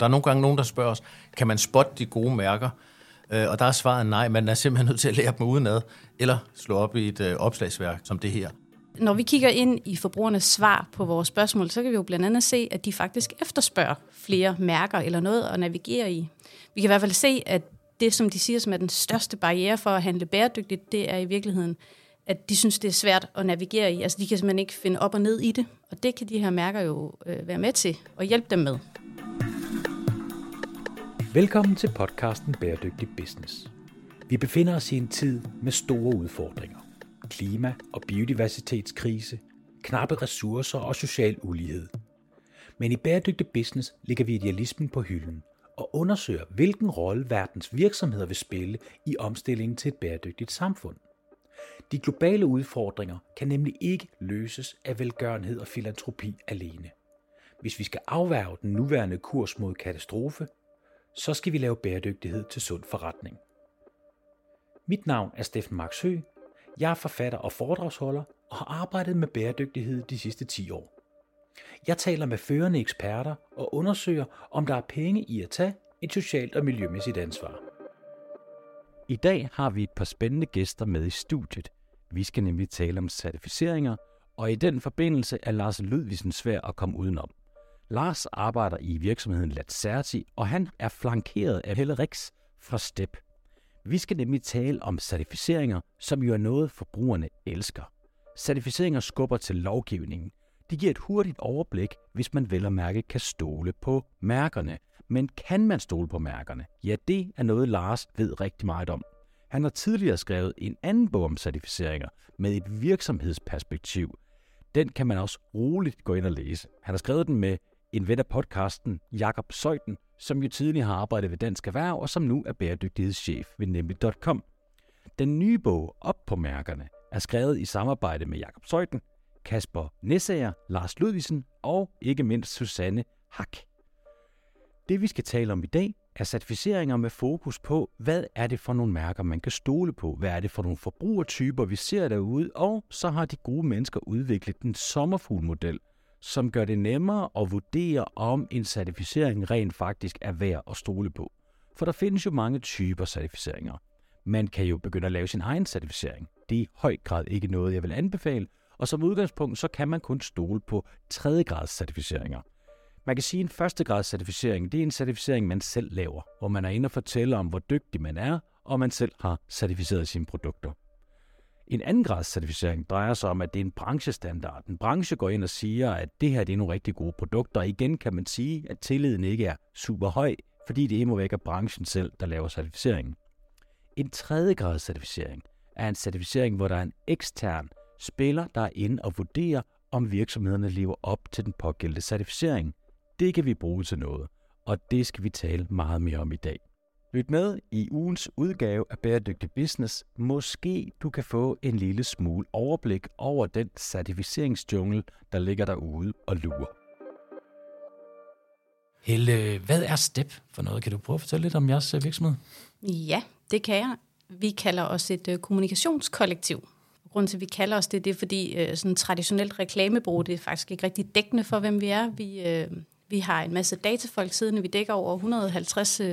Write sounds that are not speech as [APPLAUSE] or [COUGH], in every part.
Der er nogle gange nogen, der spørger os, kan man spotte de gode mærker? Øh, og der er svaret nej, man er simpelthen nødt til at lære dem udenad, eller slå op i et øh, opslagsværk som det her. Når vi kigger ind i forbrugernes svar på vores spørgsmål, så kan vi jo blandt andet se, at de faktisk efterspørger flere mærker eller noget at navigere i. Vi kan i hvert fald se, at det, som de siger, som er den største barriere for at handle bæredygtigt, det er i virkeligheden, at de synes, det er svært at navigere i. Altså, de kan simpelthen ikke finde op og ned i det, og det kan de her mærker jo øh, være med til og hjælpe dem med. Velkommen til podcasten Bæredygtig Business. Vi befinder os i en tid med store udfordringer. Klima- og biodiversitetskrise, knappe ressourcer og social ulighed. Men i Bæredygtig Business ligger vi idealismen på hylden og undersøger, hvilken rolle verdens virksomheder vil spille i omstillingen til et bæredygtigt samfund. De globale udfordringer kan nemlig ikke løses af velgørenhed og filantropi alene. Hvis vi skal afværge den nuværende kurs mod katastrofe, så skal vi lave bæredygtighed til sund forretning. Mit navn er Steffen Max Hø. Jeg er forfatter og foredragsholder og har arbejdet med bæredygtighed de sidste 10 år. Jeg taler med førende eksperter og undersøger, om der er penge i at tage et socialt og miljømæssigt ansvar. I dag har vi et par spændende gæster med i studiet. Vi skal nemlig tale om certificeringer, og i den forbindelse er Lars Ludvigsen svær at komme udenom. Lars arbejder i virksomheden Lazerti, og han er flankeret af Helle Rix fra STEP. Vi skal nemlig tale om certificeringer, som jo er noget forbrugerne elsker. Certificeringer skubber til lovgivningen. De giver et hurtigt overblik, hvis man vel og mærke kan stole på mærkerne. Men kan man stole på mærkerne? Ja, det er noget, Lars ved rigtig meget om. Han har tidligere skrevet en anden bog om certificeringer med et virksomhedsperspektiv. Den kan man også roligt gå ind og læse. Han har skrevet den med en ven af podcasten, Jakob Søjten, som jo tidligere har arbejdet ved Dansk Erhverv og som nu er bæredygtighedschef ved nemlig.com. Den nye bog Op på mærkerne er skrevet i samarbejde med Jakob Søjten, Kasper Nessager, Lars Ludvigsen og ikke mindst Susanne Hak. Det vi skal tale om i dag er certificeringer med fokus på, hvad er det for nogle mærker, man kan stole på, hvad er det for nogle forbrugertyper, vi ser derude, og så har de gode mennesker udviklet den sommerfuglmodel, som gør det nemmere at vurdere, om en certificering rent faktisk er værd at stole på. For der findes jo mange typer certificeringer. Man kan jo begynde at lave sin egen certificering. Det er i høj grad ikke noget, jeg vil anbefale, og som udgangspunkt, så kan man kun stole på tredjegrads certificeringer. Man kan sige, at en førstegrads certificering, det er en certificering, man selv laver, hvor man er inde og fortæller om, hvor dygtig man er, og man selv har certificeret sine produkter. En anden grads certificering drejer sig om, at det er en branchestandard. En branche går ind og siger, at det her det er nogle rigtig gode produkter. Og igen kan man sige, at tilliden ikke er super høj, fordi det imod væk er branchen selv, der laver certificeringen. En tredje grads certificering er en certificering, hvor der er en ekstern spiller, der er inde og vurderer, om virksomhederne lever op til den pågældende certificering. Det kan vi bruge til noget, og det skal vi tale meget mere om i dag. Lyt med i ugens udgave af Bæredygtig Business. Måske du kan få en lille smule overblik over den certificeringsjungle, der ligger derude og lurer. Helle, hvad er STEP for noget? Kan du prøve at fortælle lidt om jeres øh, virksomhed? Ja, det kan jeg. Vi kalder os et uh, kommunikationskollektiv. Grunden til, at vi kalder os det, det er, fordi uh, sådan traditionelt reklamebrug, det er faktisk ikke rigtig dækkende for, hvem vi er. Vi, uh, vi har en masse datafolk siden, vi dækker over 150 uh,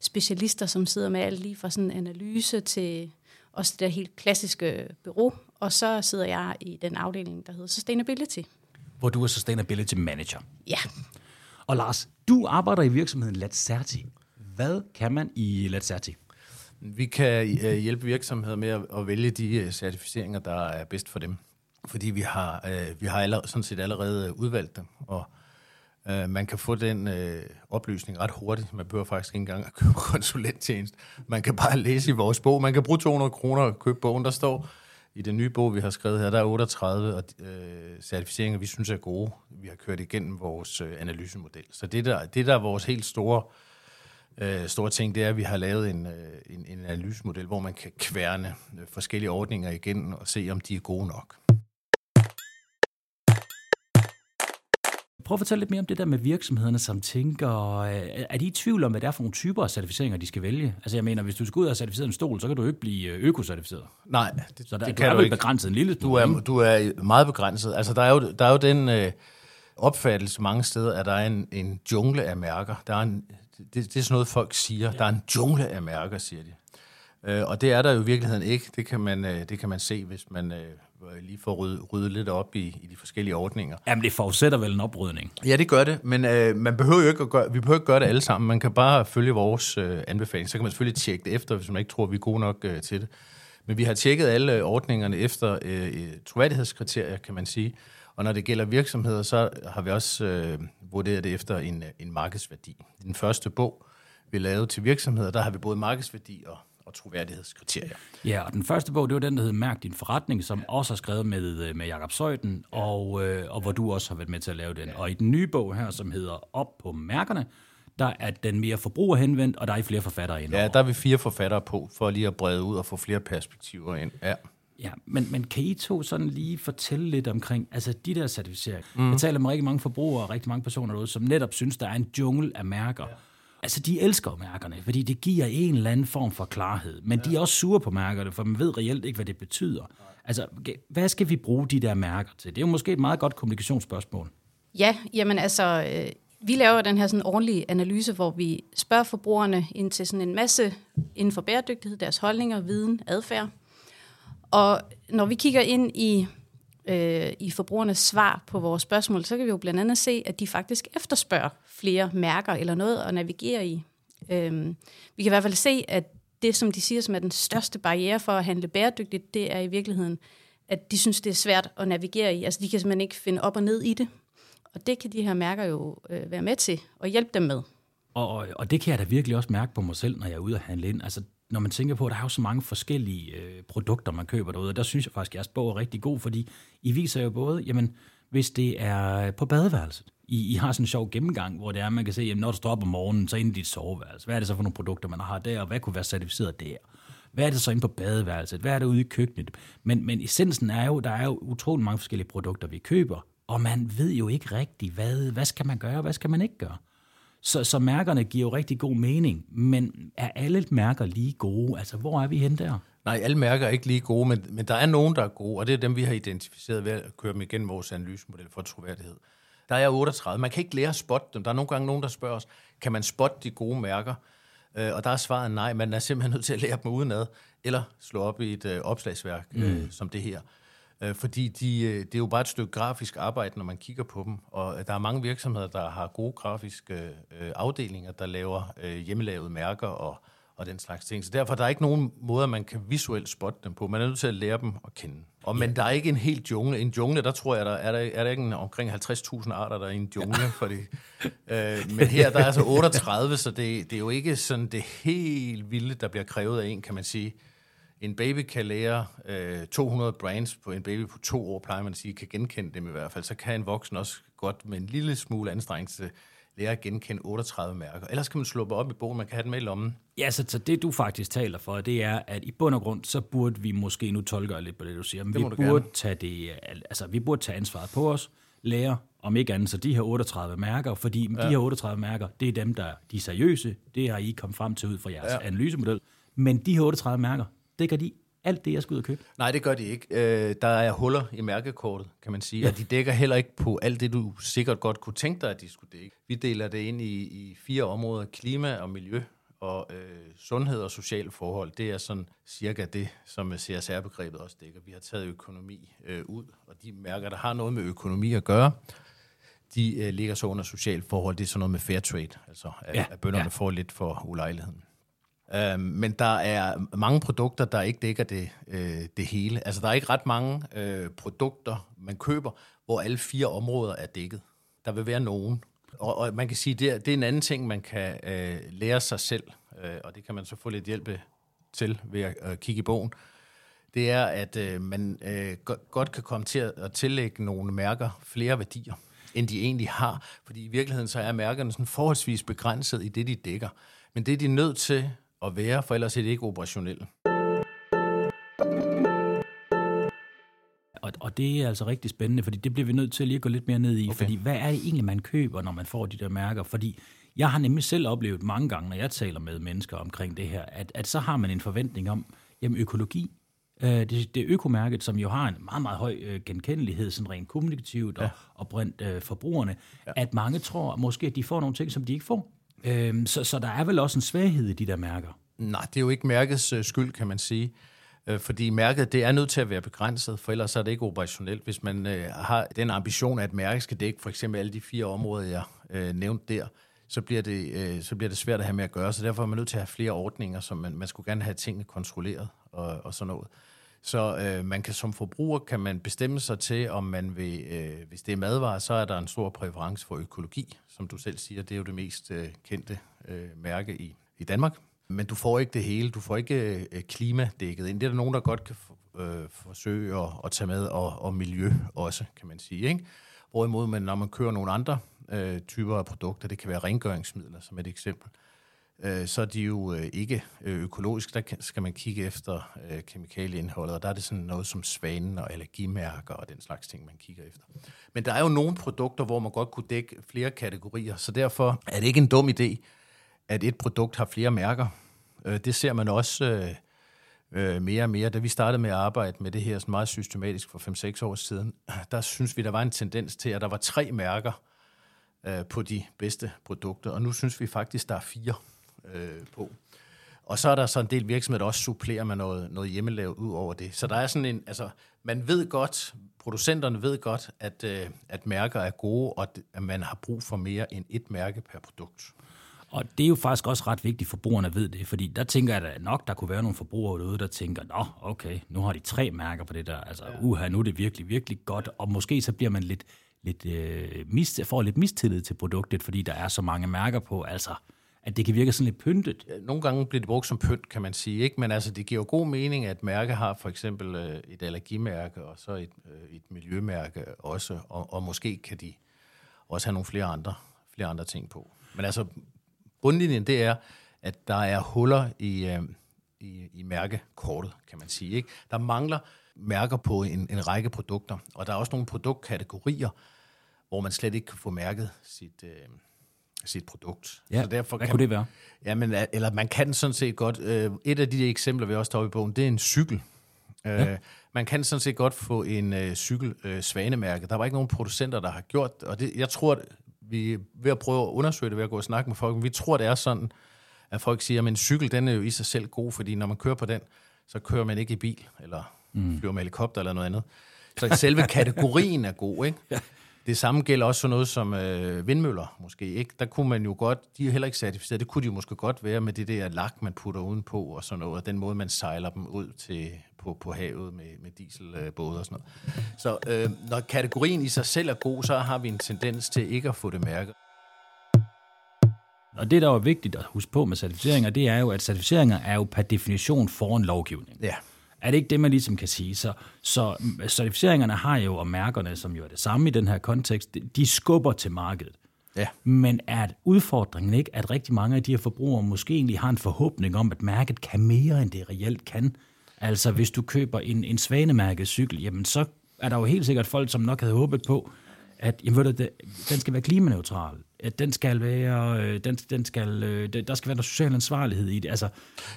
specialister, som sidder med alt lige fra sådan analyse til også det der helt klassiske bureau. Og så sidder jeg i den afdeling, der hedder Sustainability. Hvor du er Sustainability Manager. Ja. Og Lars, du arbejder i virksomheden Lazerti. Hvad kan man i Lazerti? Vi kan øh, hjælpe virksomheder med at vælge de øh, certificeringer, der er bedst for dem. Fordi vi har, øh, vi har allerede, sådan set allerede udvalgt dem, og Øh, man kan få den øh, oplysning ret hurtigt. Man behøver faktisk ikke engang at købe [LAUGHS] konsulenttjeneste. Man kan bare læse i vores bog. Man kan bruge 200 kroner og købe bogen. Der står i den nye bog, vi har skrevet her, der er 38 uh, øh, certificeringer, vi synes er gode. Vi har kørt igennem vores øh, analysemodel. Så det der, det der er vores helt store, øh, store ting, det er, at vi har lavet en, øh, en, en analysemodel, hvor man kan kværne øh, forskellige ordninger igen og se, om de er gode nok. Prøv at fortælle lidt mere om det der med virksomhederne, som tænker, øh, er de i tvivl om, hvad det er for nogle typer af certificeringer, de skal vælge? Altså jeg mener, hvis du skal ud og certificere en stol, så kan du ikke blive øh, økocertificeret. Nej, det, så der, det du kan er du ikke. begrænset en lille smule. Du er, du er meget begrænset. Altså der er jo, der er jo den, øh, opfattelse mange steder, at der er en, en jungle af mærker. Der er en, det, det er sådan noget, folk siger. Der er en jungle af mærker, siger de. Øh, og det er der jo i virkeligheden ikke. Det kan man, øh, det kan man se, hvis man øh, lige får ryddet, ryddet lidt op i, i de forskellige ordninger. Jamen, det forudsætter vel en oprydning? Ja, det gør det, men øh, man behøver jo ikke at gøre, vi behøver ikke gøre det alle sammen. Man kan bare følge vores øh, anbefaling. Så kan man selvfølgelig tjekke det efter, hvis man ikke tror, vi er gode nok øh, til det. Men vi har tjekket alle ordningerne efter øh, troværdighedskriterier, kan man sige. Og når det gælder virksomheder, så har vi også øh, vurderet det efter en, en markedsværdi. Den første bog, vi lavede til virksomheder, der har vi både markedsværdi og, og troværdighedskriterier. Ja, og den første bog, det var den, der hed Mærk din forretning, som ja. også er skrevet med, øh, med Jakob Søjden, ja. og, øh, og hvor du også har været med til at lave den. Ja. Og i den nye bog her, som hedder Op på mærkerne, der er den mere forbrugerhenvendt, og der er flere forfattere ind. Ja, der er vi fire forfattere på, for lige at brede ud og få flere perspektiver ind. Ja. Ja, men, men kan I to sådan lige fortælle lidt omkring, altså de der certificeringer? Mm. Jeg taler med rigtig mange forbrugere og rigtig mange personer derude, som netop synes, der er en jungle af mærker. Ja. Altså, de elsker mærkerne, fordi det giver en eller anden form for klarhed. Men ja. de er også sure på mærkerne, for man ved reelt ikke, hvad det betyder. Altså, hvad skal vi bruge de der mærker til? Det er jo måske et meget godt kommunikationsspørgsmål. Ja, jamen altså, øh, vi laver den her sådan ordentlige analyse, hvor vi spørger forbrugerne ind til sådan en masse inden for bæredygtighed, deres holdninger, viden, adfærd. Og når vi kigger ind i, øh, i forbrugernes svar på vores spørgsmål, så kan vi jo blandt andet se, at de faktisk efterspørger flere mærker eller noget at navigere i. Øh, vi kan i hvert fald se, at det, som de siger, som er den største barriere for at handle bæredygtigt, det er i virkeligheden, at de synes, det er svært at navigere i. Altså, de kan simpelthen ikke finde op og ned i det. Og det kan de her mærker jo øh, være med til og hjælpe dem med. Og, og det kan jeg da virkelig også mærke på mig selv, når jeg er ude og handle ind. Altså, når man tænker på, at der er jo så mange forskellige øh, produkter, man køber derude, og der synes jeg faktisk, at jeres bog er rigtig god, fordi I viser jo både, jamen, hvis det er på badeværelset, I, I har sådan en sjov gennemgang, hvor det er, man kan se, jamen, når du står op om morgenen, så ind i dit soveværelse, hvad er det så for nogle produkter, man har der, og hvad kunne være certificeret der? Hvad er det så inde på badeværelset? Hvad er det ude i køkkenet? Men, men essensen er jo, der er jo utrolig mange forskellige produkter, vi køber, og man ved jo ikke rigtigt, hvad, hvad skal man gøre, hvad skal man ikke gøre? Så, så mærkerne giver jo rigtig god mening, men er alle mærker lige gode? Altså, hvor er vi hen der? Nej, alle mærker er ikke lige gode, men, men der er nogen, der er gode, og det er dem, vi har identificeret ved at køre dem igennem vores analysemodel for troværdighed. Der er 38. Man kan ikke lære at spotte dem. Der er nogle gange nogen, der spørger os, kan man spotte de gode mærker? Øh, og der er svaret nej, man er simpelthen [LAUGHS] nødt til at lære dem udenad, eller slå op i et øh, opslagsværk mm. øh, som det her. Øh, fordi de, øh, det er jo bare et stykke grafisk arbejde, når man kigger på dem. Og der er mange virksomheder, der har gode grafiske øh, afdelinger, der laver øh, hjemmelavede mærker og, og den slags ting. Så derfor der er ikke nogen måde, man kan visuelt spotte dem på. Man er nødt til at lære dem at kende. Og, men der er ikke en helt jungle. En jungle, der tror jeg, der er der, er der ikke en, omkring 50.000 arter, der er i en jungle. Ja. Fordi, øh, men her der er altså 38, så det, det er jo ikke sådan det helt vilde, der bliver krævet af en, kan man sige en baby kan lære øh, 200 brands på en baby på to år, plejer man at sige, kan genkende dem i hvert fald. Så kan en voksen også godt med en lille smule anstrengelse lære at genkende 38 mærker. Ellers kan man slå op i bogen, man kan have den med i lommen. Ja, så, så det du faktisk taler for, det er, at i bund og grund, så burde vi måske, nu tolker lidt på det, du siger, men det vi burde, tage det, altså, vi burde tage ansvaret på os, lære, om ikke andet, så de her 38 mærker, fordi ja. de her 38 mærker, det er dem, der de er seriøse, det har I kommet frem til ud fra jeres ja. analysemodel, men de her 38 mærker, dækker de alt det, jeg skal ud og købe? Nej, det gør de ikke. Øh, der er huller i mærkekortet, kan man sige. Ja. Og de dækker heller ikke på alt det, du sikkert godt kunne tænke dig, at de skulle dække. Vi deler det ind i, i fire områder. Klima og miljø og øh, sundhed og sociale forhold. Det er sådan cirka det, som CSR-begrebet også dækker. Vi har taget økonomi øh, ud, og de mærker, der har noget med økonomi at gøre, de øh, ligger så under sociale forhold. Det er sådan noget med fair trade, altså at, ja. at bønderne ja. får lidt for ulejligheden. Øh, men der er mange produkter, der ikke dækker det, øh, det hele. Altså, der er ikke ret mange øh, produkter, man køber, hvor alle fire områder er dækket. Der vil være nogen. Og, og man kan sige, det er, det er en anden ting, man kan øh, lære sig selv, øh, og det kan man så få lidt hjælp øh, til ved at øh, kigge i bogen. Det er, at øh, man øh, godt kan komme til at tillægge nogle mærker flere værdier, end de egentlig har. Fordi i virkeligheden så er mærkerne sådan forholdsvis begrænset i det, de dækker. Men det er de nødt til at være, for ellers er det ikke operationelle. Og, og det er altså rigtig spændende, fordi det bliver vi nødt til at lige at gå lidt mere ned i, okay. fordi hvad er det egentlig, man køber, når man får de der mærker? Fordi jeg har nemlig selv oplevet mange gange, når jeg taler med mennesker omkring det her, at, at så har man en forventning om, jamen økologi, Øh, det, det økomærket, som jo har en meget, meget høj øh, genkendelighed, sådan rent kommunikativt og, ja. og brændt øh, forbrugerne, ja. at mange tror måske, at de får nogle ting, som de ikke får. Øh, så, så der er vel også en svaghed i de der mærker. Nej, det er jo ikke mærkets øh, skyld, kan man sige. Øh, fordi mærket det er nødt til at være begrænset, for ellers er det ikke operationelt. Hvis man øh, har den ambition, at mærket skal dække for eksempel alle de fire områder, jeg øh, nævnte der, så bliver, det, øh, så bliver det svært at have med at gøre. Så derfor er man nødt til at have flere ordninger, som man, man skulle gerne have tingene kontrolleret og, og sådan noget. Så øh, man kan som forbruger kan man bestemme sig til, om man vil, øh, hvis det er madvarer, så er der en stor præference for økologi, som du selv siger, det er jo det mest øh, kendte øh, mærke i, i Danmark. Men du får ikke det hele, du får ikke øh, klimadækket ind. Det er der nogen, der godt kan øh, forsøge at, at tage med, og, og miljø også, kan man sige. Ikke? Hvorimod, man, når man kører nogle andre øh, typer af produkter, det kan være rengøringsmidler som et eksempel, øh, Øh, så er de jo øh, ikke øh, økologisk. økologiske. Der skal man kigge efter øh, kemikalieindholdet, og der er det sådan noget som svanen og allergimærker og den slags ting, man kigger efter. Men der er jo nogle produkter, hvor man godt kunne dække flere kategorier, så derfor er det ikke en dum idé, at et produkt har flere mærker. Øh, det ser man også øh, øh, mere og mere. Da vi startede med at arbejde med det her sådan meget systematisk for 5-6 år siden, der synes vi, der var en tendens til, at der var tre mærker øh, på de bedste produkter, og nu synes vi faktisk, der er fire på. Og så er der så en del virksomheder, der også supplerer med noget, noget hjemmelavet ud over det. Så der er sådan en, altså, man ved godt, producenterne ved godt, at, at mærker er gode, og at man har brug for mere end et mærke per produkt. Og det er jo faktisk også ret vigtigt, at forbrugerne ved det, fordi der tænker jeg da nok, der kunne være nogle forbrugere derude, der tænker, nå, okay, nu har de tre mærker på det der, altså ja. uha, nu er det virkelig, virkelig godt, og måske så bliver man lidt, lidt, øh, mis, får lidt mistillid til produktet, fordi der er så mange mærker på, altså at det kan virke sådan lidt pyntet. Nogle gange bliver det brugt som pynt, kan man sige, ikke? men altså, det giver jo god mening, at mærke har for eksempel øh, et allergimærke, og så et, øh, et miljømærke også, og, og måske kan de også have nogle flere andre, flere andre ting på. Men altså, bundlinjen, det er, at der er huller i, øh, i, i mærkekortet, kan man sige. Ikke? Der mangler mærker på en, en række produkter, og der er også nogle produktkategorier, hvor man slet ikke kan få mærket sit, øh, sit produkt. Ja, så derfor hvad kan, kunne det være? Jamen, eller man kan sådan set godt... Øh, et af de eksempler, vi også tager i bogen, det er en cykel. Øh, ja. Man kan sådan set godt få en øh, cykel øh, svanemærke. Der var ikke nogen producenter, der har gjort det, og det, jeg tror, vi er ved at prøve at undersøge det ved at gå og snakke med folk. Vi tror, det er sådan, at folk siger, at en cykel den er jo i sig selv god, fordi når man kører på den, så kører man ikke i bil, eller mm. flyver med helikopter eller noget andet. Så selve kategorien er god, ikke? [LAUGHS] Det samme gælder også sådan noget som øh, vindmøller, måske. Ikke? Der kunne man jo godt, de er heller ikke certificeret, det kunne de jo måske godt være med det der lak, man putter udenpå og sådan noget, og den måde, man sejler dem ud til, på, på havet med, med dieselbåde og sådan noget. Så øh, når kategorien i sig selv er god, så har vi en tendens til ikke at få det mærket. Og det, der er vigtigt at huske på med certificeringer, det er jo, at certificeringer er jo per definition foran lovgivning. Ja. Er det ikke det, man ligesom kan sige? Så, så certificeringerne har jo, og mærkerne, som jo er det samme i den her kontekst, de skubber til markedet. Ja. Men er udfordringen ikke, at rigtig mange af de her forbrugere måske egentlig har en forhåbning om, at mærket kan mere, end det reelt kan? Altså, hvis du køber en, en svanemærket cykel, jamen så er der jo helt sikkert folk, som nok havde håbet på, at jamen, ved du, det, den skal være klimaneutral, at den skal være, øh, den, den skal, øh, der skal være noget social ansvarlighed i det. Altså,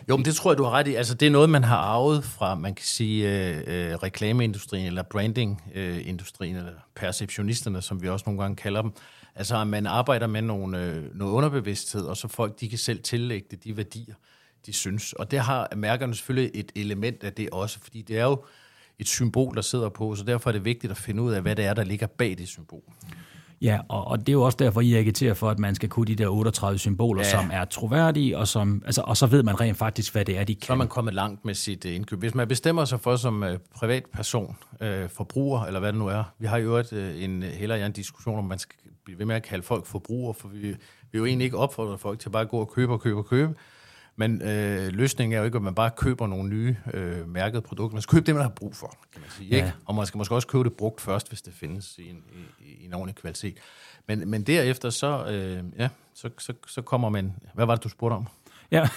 jo, men det tror jeg, du har ret i. Altså, det er noget, man har arvet fra, man kan sige, øh, øh reklameindustrien, eller brandingindustrien, eller perceptionisterne, som vi også nogle gange kalder dem. Altså, at man arbejder med nogle, øh, noget underbevidsthed, og så folk, de kan selv tillægge det de værdier, de synes. Og det har mærkerne selvfølgelig et element af det også, fordi det er jo et symbol, der sidder på, så derfor er det vigtigt at finde ud af, hvad det er, der ligger bag det symbol. Ja, og, og det er jo også derfor, I agiterer for, at man skal kunne de der 38 symboler, ja. som er troværdige, og, som, altså, og så ved man rent faktisk, hvad det er, de kan. Så er man kommet langt med sit uh, indkøb. Hvis man bestemmer sig for som uh, privatperson, uh, forbruger, eller hvad det nu er, vi har jo et, uh, en, heller en diskussion, om man skal blive ved med at kalde folk forbrugere, for vi, vi vil jo egentlig ikke opfordre folk til bare at gå og købe og købe og købe. Men øh, løsningen er jo ikke, at man bare køber nogle nye øh, mærkede produkter. Man skal købe det, man har brug for, kan man sige. Ja. Ikke? Og man skal måske også købe det brugt først, hvis det findes i en, i, i en ordentlig kvalitet. Men, men derefter, så, øh, ja, så, så, så kommer man... Hvad var det, du spurgte om? Ja,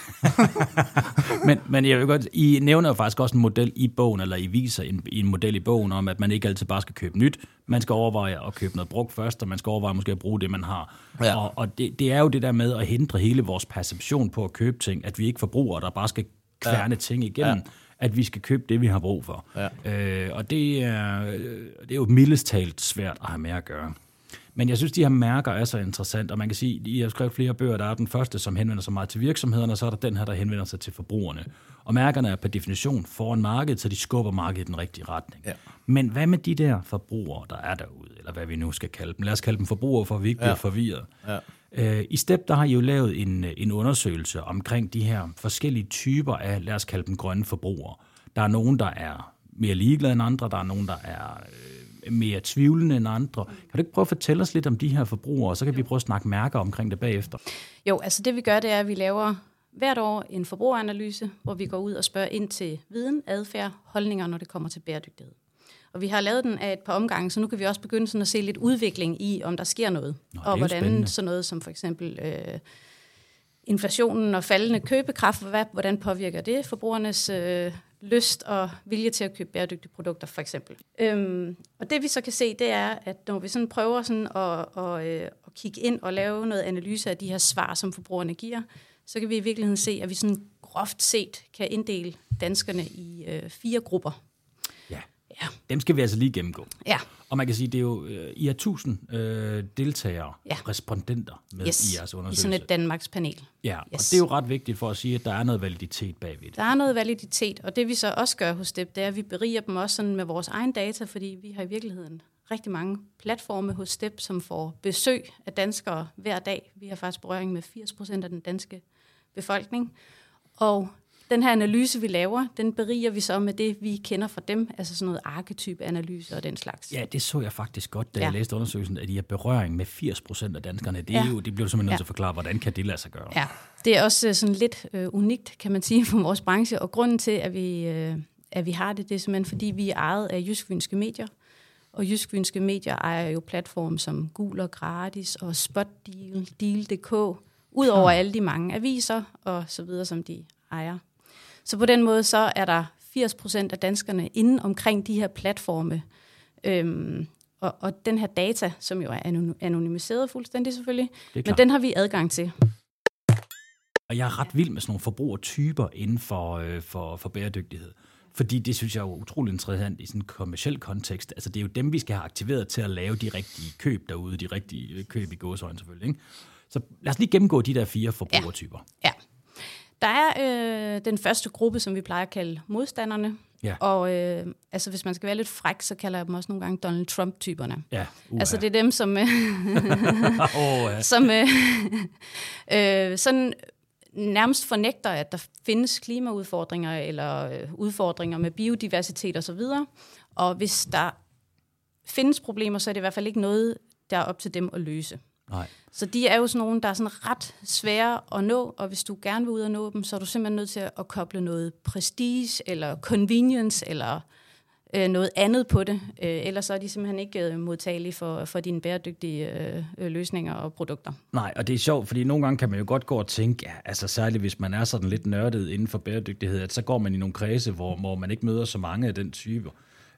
[LAUGHS] men, men jeg vil godt, I nævner jo faktisk også en model i bogen, eller I viser en, en model i bogen om, at man ikke altid bare skal købe nyt. Man skal overveje at købe noget brugt først, og man skal overveje måske at bruge det, man har. Ja. Og, og det, det er jo det der med at hindre hele vores perception på at købe ting, at vi ikke forbruger, der bare skal kværne ja. ting igennem. at vi skal købe det, vi har brug for. Ja. Øh, og det er, det er jo mildest talt svært at have med at gøre. Men jeg synes, de her mærker er så interessant, og man kan sige, I har skrevet flere bøger, der er den første, som henvender sig meget til virksomhederne, og så er der den her, der henvender sig til forbrugerne. Og mærkerne er per definition foran markedet, så de skubber markedet i den rigtige retning. Ja. Men hvad med de der forbrugere, der er derude, eller hvad vi nu skal kalde dem? Lad os kalde dem forbrugere, for vi ikke bliver Ja. forvirret. Ja. Øh, I STEP, der har I jo lavet en, en undersøgelse omkring de her forskellige typer af, lad os kalde dem grønne forbrugere. Der er nogen, der er mere ligeglade end andre, der er nogen, der er øh, mere tvivlende end andre. Kan du ikke prøve at fortælle os lidt om de her forbrugere, og så kan vi prøve at snakke mærker omkring det bagefter? Jo, altså det vi gør, det er, at vi laver hvert år en forbrugeranalyse, hvor vi går ud og spørger ind til viden, adfærd, holdninger, når det kommer til bæredygtighed. Og vi har lavet den af et par omgange, så nu kan vi også begynde sådan at se lidt udvikling i, om der sker noget. Nå, og hvordan spændende. sådan noget som for eksempel øh, inflationen og faldende købekraft, hvad, hvordan påvirker det forbrugernes øh, lyst og vilje til at købe bæredygtige produkter, for eksempel. Øhm, og det vi så kan se, det er, at når vi sådan prøver sådan at, at, øh, at kigge ind og lave noget analyse af de her svar, som forbrugerne giver, så kan vi i virkeligheden se, at vi sådan groft set kan inddele danskerne i øh, fire grupper. Ja. Dem skal vi altså lige gennemgå. Ja, Og man kan sige, det er jo, øh, I har tusind øh, deltagere, Ja. respondenter med yes, i jeres i undersøgelse. sådan et Danmarks panel. Ja, og Yes. det er jo ret vigtigt for at sige, at der er noget validitet bagved det. Der er noget validitet, og det vi så også gør hos Step, det er, at vi beriger dem også sådan med vores egen data, fordi vi har i virkeligheden rigtig mange platforme hos Step, som får besøg af danskere hver dag. Vi har faktisk berøring med 80 procent af den danske befolkning. Og den her analyse, vi laver, den beriger vi så med det, vi kender fra dem, altså sådan noget arketype-analyse og den slags. Ja, det så jeg faktisk godt, da Ja. jeg læste undersøgelsen, at I har berøring med 80 procent af danskerne. Det, er Ja. jo, det bliver du simpelthen nødt Ja. til at forklare, hvordan kan det lade sig gøre? Ja, det er også øh, sådan lidt øh, unikt, kan man sige, [LAUGHS] for vores branche. Og grunden til, at vi, øh, at vi har det, det er simpelthen, fordi vi er ejet af Jysk Fynske Medier. Og Jysk Fynske Medier ejer jo platforme som Gul og Gratis og Spotdeal, Deal.dk, udover alle de mange aviser og så videre, som de ejer. Så på den måde så er der 80 procent af danskerne inde omkring de her platforme. Øhm, og, og den her data, som jo er anony- anonymiseret fuldstændig selvfølgelig, men den har vi adgang til. Og jeg er ret vild med sådan nogle forbrugertyper inden for, øh, for, for bæredygtighed. Fordi det synes jeg er utrolig interessant i sådan en kommersiel kontekst. Altså det er jo dem, vi skal have aktiveret til at lave de rigtige køb derude, de rigtige køb i gåsøjne selvfølgelig. Ikke? Så lad os lige gennemgå de der fire forbrugertyper. Ja. Der er øh, den første gruppe, som vi plejer at kalde modstanderne. Ja. Og øh, altså, hvis man skal være lidt fræk, så kalder jeg dem også nogle gange Donald Trump-typerne. Ja, Altså, det er dem, som, øh, [LAUGHS] oh, ja. som øh, [LAUGHS] øh, sådan nærmest fornægter, at der findes klimaudfordringer eller øh, udfordringer med biodiversitet osv. Og hvis der findes problemer, så er det i hvert fald ikke noget, der er op til dem at løse. Nej. Så de er jo sådan nogle, der er sådan ret svære at nå, og hvis du gerne vil ud og nå dem, så er du simpelthen nødt til at koble noget prestige, eller convenience, eller øh, noget andet på det. Øh, ellers så er de simpelthen ikke øh, modtagelige for, for dine bæredygtige øh, øh, løsninger og produkter. Nej, og det er sjovt, fordi nogle gange kan man jo godt gå og tænke, ja, altså særligt hvis man er sådan lidt nørdet inden for bæredygtighed, at så går man i nogle kredse, hvor, hvor man ikke møder så mange af den type.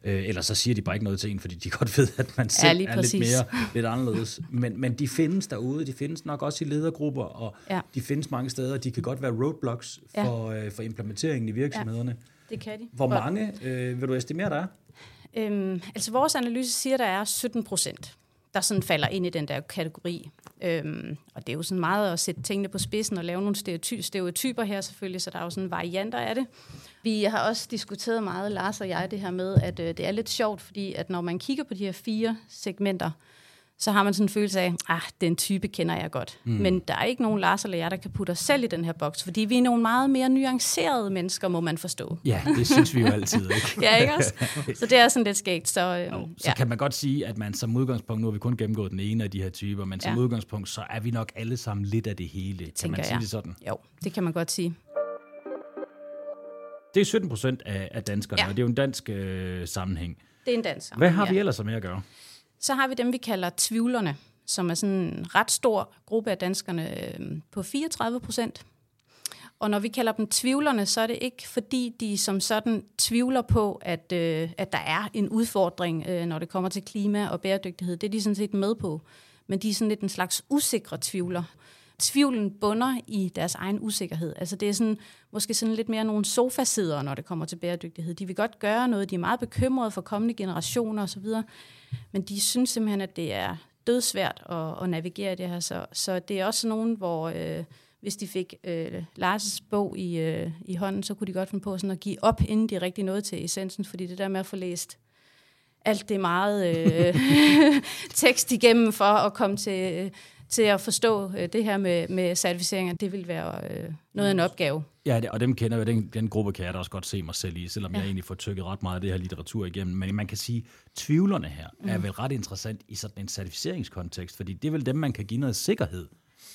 Øh, eller så siger de bare ikke noget til en, fordi de [LAUGHS] godt ved, at man selv lige er lidt mere [LAUGHS] lidt anderledes. Men, men de findes derude, de findes nok også i ledergrupper, og Ja. de findes mange steder. De kan godt være roadblocks Ja. for, øh, for implementeringen i virksomhederne. Det kan de. Hvor mange øh, vil du estimere, der er? Øhm, altså vores analyse siger, at der er 17 procent, der sådan falder ind i den der kategori. Øhm, og det er jo sådan meget at sætte tingene på spidsen og lave nogle stereoty- stereotyper her selvfølgelig, så der er jo sådan varianter af det. Vi har også diskuteret meget, Lars og jeg, det her med, at øh, det er lidt sjovt, fordi at når man kigger på de her fire segmenter, så har man sådan en følelse af, ah, den type kender jeg godt. Mm. Men der er ikke nogen Lars eller jeg, der kan putte os selv i den her boks, fordi vi er nogle meget mere nuancerede mennesker, må man forstå. Ja, det synes vi jo altid, ikke? [LAUGHS] Ja, ikke også? Så det er sådan lidt skægt. Så, øh, Jo, så ja. kan man godt sige, at man som udgangspunkt, nu har vi kun gennemgået den ene af de her typer, men som Ja. udgangspunkt, så er vi nok alle sammen lidt af det hele. kan man sige jeg. det sådan? Jo, det kan man godt sige. Det er 17 procent af, af danskerne, ja. Ja. og det er jo en dansk øh, sammenhæng. Det er en danser. Hvad har vi ellers med at gøre? Så har vi dem, vi kalder tvivlerne, som er sådan en ret stor gruppe af danskerne øhm, på 34 procent. Og når vi kalder dem tvivlerne, så er det ikke fordi, de som sådan tvivler på, at, øh, at der er en udfordring, øh, når det kommer til klima og bæredygtighed. Det er de sådan set med på. Men de er sådan lidt en slags usikre tvivler tvivlen bunder i deres egen usikkerhed. Altså det er sådan, måske sådan lidt mere nogle sofasidder, når det kommer til bæredygtighed. De vil godt gøre noget, de er meget bekymrede for kommende generationer osv., men de synes simpelthen, at det er dødsvært at, at navigere i det her. Så, så det er også nogen, hvor øh, hvis de fik øh, Lars' bog i, øh, i hånden, så kunne de godt finde på sådan at give op, inden de rigtig nåede til essensen, fordi det der med at få læst alt det meget øh, [LAUGHS] tekst igennem for at komme til, øh, til at forstå øh, det her med, med certificeringer, det vil være øh, noget af en opgave. Ja, det, og dem kender jeg, den, den gruppe kan jeg da også godt se mig selv i, selvom ja. jeg egentlig får tykket ret meget af det her litteratur igennem. Men man kan sige, tvivlerne her mm. er vel ret interessant i sådan en certificeringskontekst, fordi det er vel dem, man kan give noget sikkerhed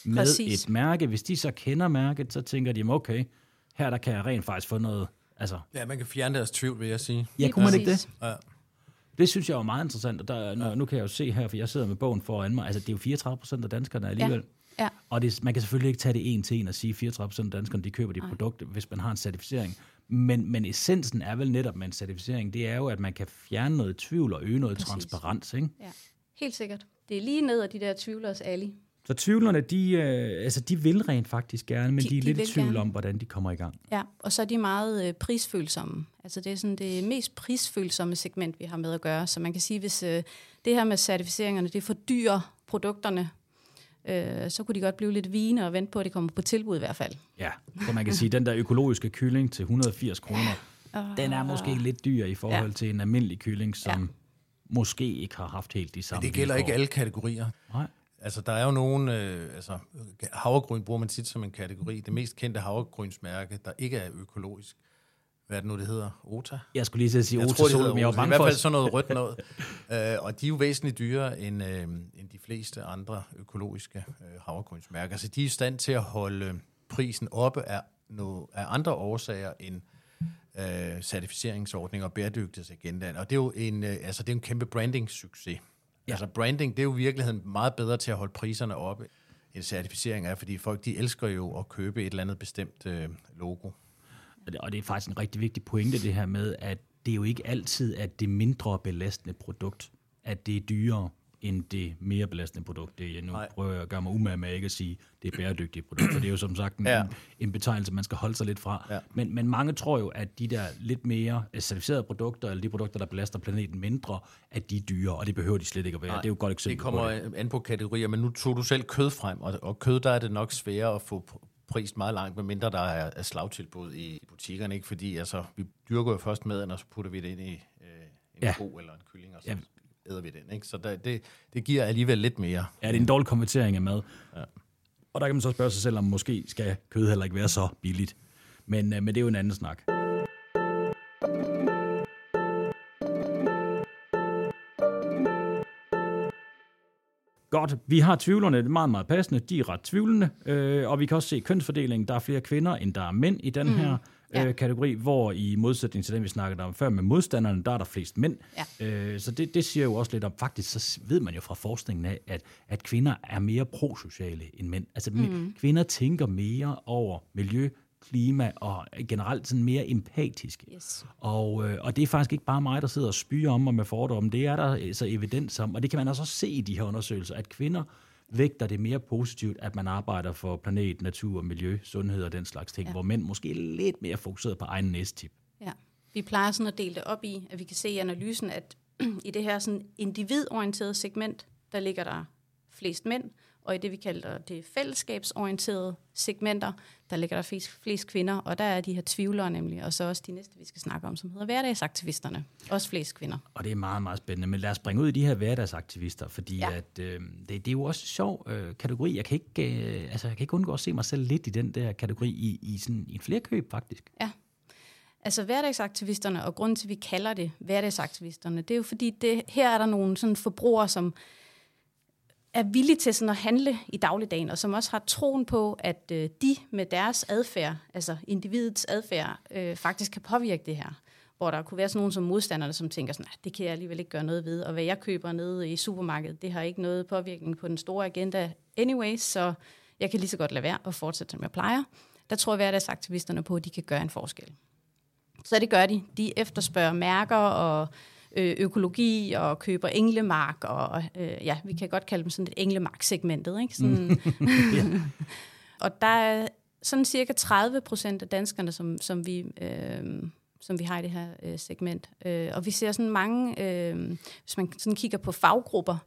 med Præcis. et mærke. Hvis de så kender mærket, så tænker de, okay, her der kan jeg rent faktisk få noget... Altså, ja, man kan fjerne deres tvivl, vil jeg sige. Ja, kunne man ikke det? Ja. Det synes jeg var meget interessant, og der, når, nu kan jeg jo se her, for jeg sidder med bogen foran mig, altså det er jo 34 procent af danskerne alligevel. Ja. Ja. Og det, man kan selvfølgelig ikke tage det en til en og sige, at 34 procent af danskerne de køber de produkter, hvis man har en certificering. Men, men essensen er vel netop med en certificering, det er jo, at man kan fjerne noget tvivl og øge noget Præcis. transparens. Ikke? Ja, helt sikkert. Det er lige ned af de der tvivlers alley. Så tvivlerne, de, øh, altså, de vil rent faktisk gerne, men de, de er de lidt i tvivl gerne. om, hvordan de kommer i gang. Ja, og så er de meget øh, prisfølsomme. Altså det er sådan det mest prisfølsomme segment, vi har med at gøre. Så man kan sige, hvis øh, det her med certificeringerne, det fordyrer produkterne, øh, så kunne de godt blive lidt vine og vente på, at det kommer på tilbud i hvert fald. Ja, så man kan sige, at den der økologiske kylling til 180 kroner, ja. den er måske lidt dyr i forhold ja. til en almindelig kylling, som ja. måske ikke har haft helt de samme Men det gælder vilkår. ikke alle kategorier. Nej. Altså, der er jo nogen... Øh, altså, havregryn bruger man tit som en kategori. Det mest kendte havregrynsmærke, der ikke er økologisk. Hvad er det nu, det hedder? OTA? Jeg skulle lige sige jeg OTA, tror, sol, men jeg var bange I hvert fald sådan noget rødt noget. uh, [LAUGHS] og de er jo væsentligt dyrere end, uh, end de fleste andre økologiske uh, havregrynsmærker. Så de er i stand til at holde prisen oppe af, no, af andre årsager end uh, certificeringsordninger og bæredygtighedsagendaen. Og det er jo en, uh, altså, det er en kæmpe branding-succes. Ja. Altså branding, det er jo i virkeligheden meget bedre til at holde priserne oppe, end certificering er, fordi folk de elsker jo at købe et eller andet bestemt øh, logo. Og det er faktisk en rigtig vigtig pointe, det her med, at det er jo ikke altid, at det mindre belastende produkt, at det er dyrere end det mere belastende produkt. Det, nu Nej. prøver jeg at gøre mig umage med ikke at sige, det er bæredygtigt produkt, for det er jo som sagt en, ja. en betegnelse, man skal holde sig lidt fra. Ja. Men, men mange tror jo, at de der lidt mere certificerede produkter, eller de produkter, der belaster planeten mindre, at de er dyre, og det behøver de slet ikke at være. Nej, det er jo et godt eksempel Det kommer på det. an på kategorier, men nu tog du selv kød frem, og, og kød, der er det nok sværere at få pris meget langt, medmindre der er, er slagtilbud i butikkerne, ikke? fordi altså, vi dyrker jo først maden, og så putter vi det ind i øh, en ja. ko eller en kylling, og så ja æder vi den. Ikke? Så der, det, det giver alligevel lidt mere. Ja, det er en dårlig konvertering af mad. Ja. Og der kan man så spørge sig selv, om måske skal kød heller ikke være så billigt. Men, øh, men det er jo en anden snak. Godt, vi har tvivlerne, det er meget, meget passende, de er ret tvivlende, øh, og vi kan også se kønsfordelingen, der er flere kvinder, end der er mænd i den mm. her ja. øh, kategori, hvor i modsætning til den, vi snakkede om før med modstanderne, der er der flest mænd. Ja. Øh, så det, det siger jo også lidt om, faktisk så ved man jo fra forskningen af, at, at kvinder er mere prosociale end mænd. Altså mm. kvinder tænker mere over miljø, klima og generelt sådan mere empatisk. Yes. Og, øh, og det er faktisk ikke bare mig, der sidder og spyrer om og med fordomme. Det er der så evidens om, og det kan man også se i de her undersøgelser, at kvinder vægter det mere positivt, at man arbejder for planet, natur, miljø, sundhed og den slags ting, ja. hvor mænd måske er lidt mere fokuseret på egen næstip. Ja, vi plejer sådan at dele det op i, at vi kan se i analysen, at [CLEARS THROAT] i det her sådan individorienterede segment, der ligger der flest mænd, og i det, vi kalder det fællesskabsorienterede segmenter, der ligger der flest, flest kvinder, og der er de her tvivlere nemlig, og så også de næste, vi skal snakke om, som hedder hverdagsaktivisterne. Også flest kvinder. Og det er meget, meget spændende. Men lad os springe ud i de her hverdagsaktivister, fordi ja. at, øh, det, det er jo også en sjov øh, kategori. Jeg kan, ikke, øh, altså, jeg kan ikke undgå at se mig selv lidt i den der kategori i, i, sådan, i en flerkøb, faktisk. Ja. Altså hverdagsaktivisterne, og grunden til, at vi kalder det hverdagsaktivisterne, det er jo fordi, det, her er der nogle sådan forbrugere, som er villige til sådan at handle i dagligdagen, og som også har troen på, at øh, de med deres adfærd, altså individets adfærd, øh, faktisk kan påvirke det her. Hvor der kunne være sådan nogen som modstanderne, som tænker sådan, det kan jeg alligevel ikke gøre noget ved, og hvad jeg køber nede i supermarkedet, det har ikke noget påvirkning på den store agenda anyway, så jeg kan lige så godt lade være og fortsætte, som jeg plejer. Der tror jeg hverdagsaktivisterne på, at de kan gøre en forskel. Så det gør de. De efterspørger mærker og økologi og køber englemark, og øh, ja, vi kan godt kalde dem sådan et englemark-segmentet. Ikke? Sådan, [LAUGHS] mm. [LAUGHS] og der er sådan cirka 30 procent af danskerne, som, som vi... Øh, som vi har i det her øh, segment. Øh, og vi ser sådan mange, øh, hvis man sådan kigger på faggrupper,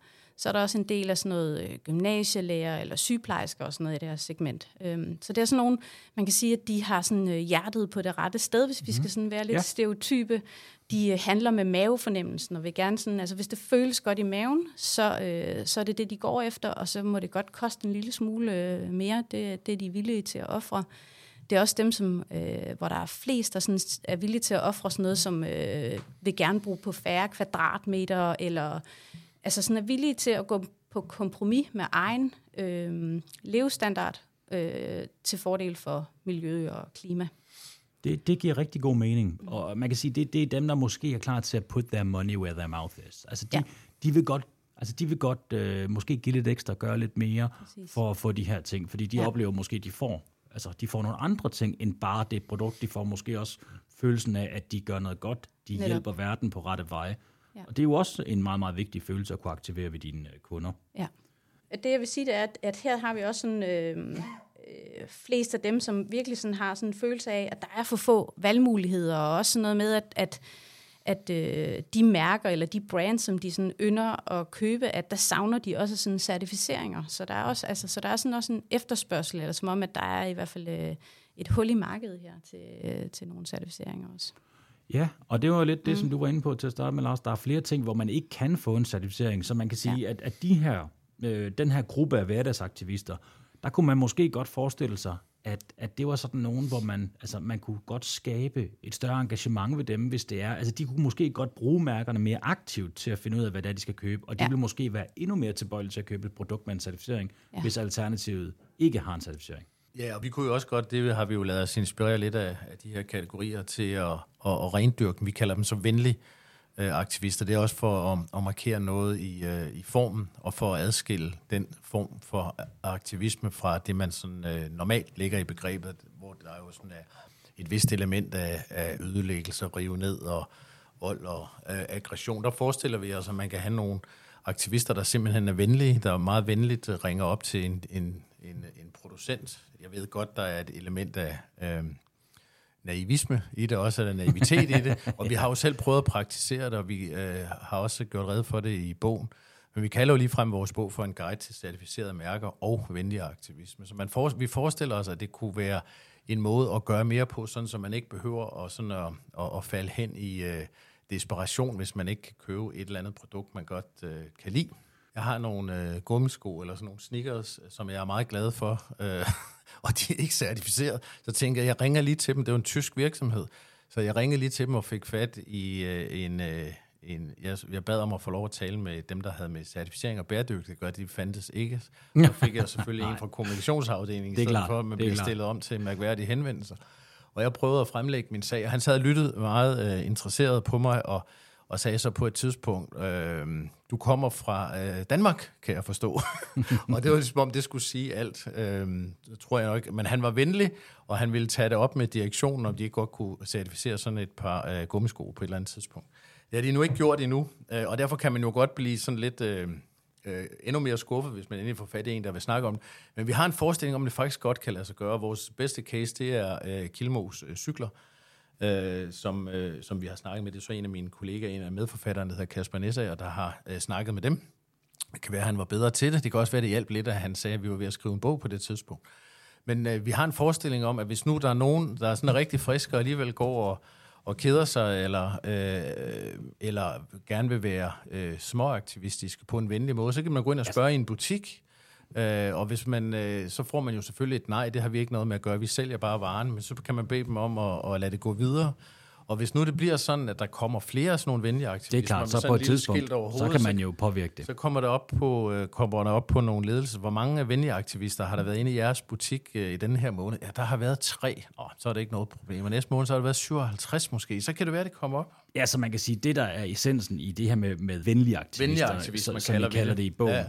så er der også en del af sådan noget øh, gymnasielærer eller sygeplejersker og sådan noget i det her segment. Øhm, så det er sådan nogle, man kan sige, at de har sådan øh, hjertet på det rette sted, hvis vi skal mhm. sådan være lidt ja. stereotype. De øh, handler med mavefornemmelsen og vil gerne sådan, altså hvis det føles godt i maven, så, øh, så er det det, de går efter, og så må det godt koste en lille smule øh, mere, det, det er de villige til at ofre det er også dem, som, øh, hvor der er flest, der sådan er villige til at ofre sådan noget, som øh, vil gerne bruge på færre kvadratmeter, eller altså sådan er villige til at gå på kompromis med egen øh, levestandard øh, til fordel for miljø og klima. Det, det giver rigtig god mening, og man kan sige, det, det er dem, der måske er klar til at put their money where their mouth is. Altså, de, ja. de vil godt Altså, de vil godt øh, måske give lidt ekstra, gøre lidt mere Præcis. for at få de her ting, fordi de ja. oplever måske, at de får, altså, de får nogle andre ting end bare det produkt. De får måske også følelsen af, at de gør noget godt. De Netop. hjælper verden på rette vej. Ja. Og det er jo også en meget, meget vigtig følelse at kunne aktivere ved dine øh, kunder. Ja. Det jeg vil sige, det er, at, at her har vi også sådan, øh, øh, flest af dem, som virkelig sådan har sådan en følelse af, at der er for få valgmuligheder, og også sådan noget med, at, at at øh, de mærker eller de brands, som de sådan ynder at købe, at der savner de også sådan certificeringer. Så der er også, altså, så der er sådan også en efterspørgsel, eller som om, at der er i hvert fald øh, et hul i markedet her til, øh, til nogle certificeringer også. Ja, og det var lidt det, mm. som du var inde på til at starte med, Lars. Der er flere ting, hvor man ikke kan få en certificering, så man kan sige, ja. at, at de her, øh, den her gruppe af hverdagsaktivister, der kunne man måske godt forestille sig, at, at det var sådan nogen, hvor man, altså, man kunne godt skabe et større engagement ved dem, hvis det er. Altså, de kunne måske godt bruge mærkerne mere aktivt til at finde ud af, hvad det er, de skal købe, og de ja. vil måske være endnu mere tilbøjelige til at købe et produkt med en certificering, ja. hvis alternativet ikke har en certificering. Ja, og vi kunne jo også godt, det har vi jo lavet os inspirere lidt af, af de her kategorier til at, at, at rendyrke dem. Vi kalder dem så venlige øh, aktivister. Det er også for at, at markere noget i, øh, i formen, og for at adskille den form for aktivisme fra det, man sådan, øh, normalt ligger i begrebet, hvor der er jo sådan er et vist element af, af ødelæggelse, rive ned og vold og øh, aggression. Der forestiller vi os, at man kan have nogle aktivister, der simpelthen er venlige, der meget venligt øh, ringer op til en, en, en, en producent. Jeg ved godt, der er et element af... Øh, naivisme i det, også eller naivitet i det, [LAUGHS] og vi har jo selv prøvet at praktisere det, og vi øh, har også gjort red for det i bogen. Men vi kalder jo lige frem vores bog for en guide til certificerede mærker og venlig aktivisme. Så man for, vi forestiller os, at det kunne være en måde at gøre mere på, sådan så man ikke behøver at, sådan at, at, at falde hen i øh, desperation, hvis man ikke kan købe et eller andet produkt, man godt øh, kan lide. Jeg har nogle øh, gummisko eller sådan nogle sneakers, som jeg er meget glad for. Øh, [LAUGHS] og de er ikke certificeret. Så tænker jeg, jeg ringer lige til dem, det er jo en tysk virksomhed, så jeg ringede lige til dem og fik fat i øh, en... Øh, en, jeg, jeg bad om at få lov at tale med dem, der havde med certificering og bæredygtighed gør, de fandtes ikke. Så [LAUGHS] fik jeg selvfølgelig en fra kommunikationsafdelingen, det er klart. for at man blev stillet om til mærkværdige henvendelser. Og jeg prøvede at fremlægge min sag, og han sad lyttet meget øh, interesseret på mig, og og sagde så på et tidspunkt, øh, du kommer fra øh, Danmark, kan jeg forstå. [LAUGHS] og det var ligesom om, det skulle sige alt, øh, tror jeg nok. Men han var venlig, og han ville tage det op med direktionen, om de ikke godt kunne certificere sådan et par øh, gummisko på et eller andet tidspunkt. Det har de nu ikke gjort endnu, øh, og derfor kan man jo godt blive sådan lidt... Øh, øh, endnu mere skuffet, hvis man endelig får fat i en, der vil snakke om det. Men vi har en forestilling om, at det faktisk godt kan lade sig gøre. Vores bedste case, det er øh, Kilmos øh, cykler, øh, som, øh, som vi har snakket med. Det er så en af mine kollegaer, en af medforfatterne, der hedder Kasper Nessager, der har øh, snakket med dem. Det kan være, at han var bedre til det. Det kan også være, det hjalp lidt, at han sagde, at vi var ved at skrive en bog på det tidspunkt. Men øh, vi har en forestilling om, at hvis nu der er nogen, der er sådan rigtig friske og alligevel går og, og keder sig, eller, øh, eller gerne vil være øh, småaktivistiske på en venlig måde, så kan man gå ind og spørge i en butik, Øh, og hvis man, øh, så får man jo selvfølgelig et nej, det har vi ikke noget med at gøre, vi sælger bare varen, men så kan man bede dem om at, at lade det gå videre. Og hvis nu det bliver sådan, at der kommer flere sådan nogle venlige aktivister, det er klart, så på et tidspunkt, så kan man jo påvirke det. Så kommer det op på, øh, kommer der op på nogle ledelser. Hvor mange venlige aktivister har der været inde i jeres butik øh, i denne her måned? Ja, der har været tre. Nå, så er det ikke noget problem. Og næste måned, så har der været 57 måske. Så kan det være, det kommer op. Ja, så man kan sige, det der er essensen i det her med, med venlige aktivister, venlige aktivister som kalder vi kalder det i bogen, ja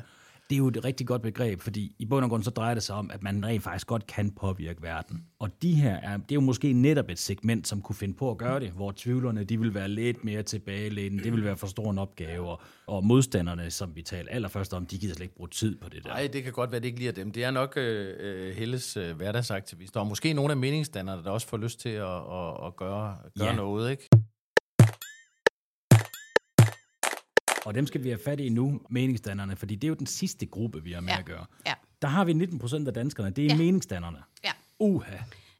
det er jo et rigtig godt begreb, fordi i bund og grund så drejer det sig om, at man rent faktisk godt kan påvirke verden. Og de her er, det er jo måske netop et segment, som kunne finde på at gøre det, hvor tvivlerne de vil være lidt mere tilbagelænet, det vil være for stor en opgave, og, og modstanderne, som vi talte allerførst om, de gider slet ikke bruge tid på det der. Nej, det kan godt være, det ikke lige er dem. Det er nok øh, øh Helles øh, hverdagsaktivister, og måske nogle af meningsdannerne, der også får lyst til at, at, at gøre, gøre ja. noget, ikke? Og dem skal vi have fat i nu, meningsdannerne, fordi det er jo den sidste gruppe, vi har med ja. at gøre. Ja. Der har vi 19 procent af danskerne, det er ja. meningsdannerne. Ja. Uha.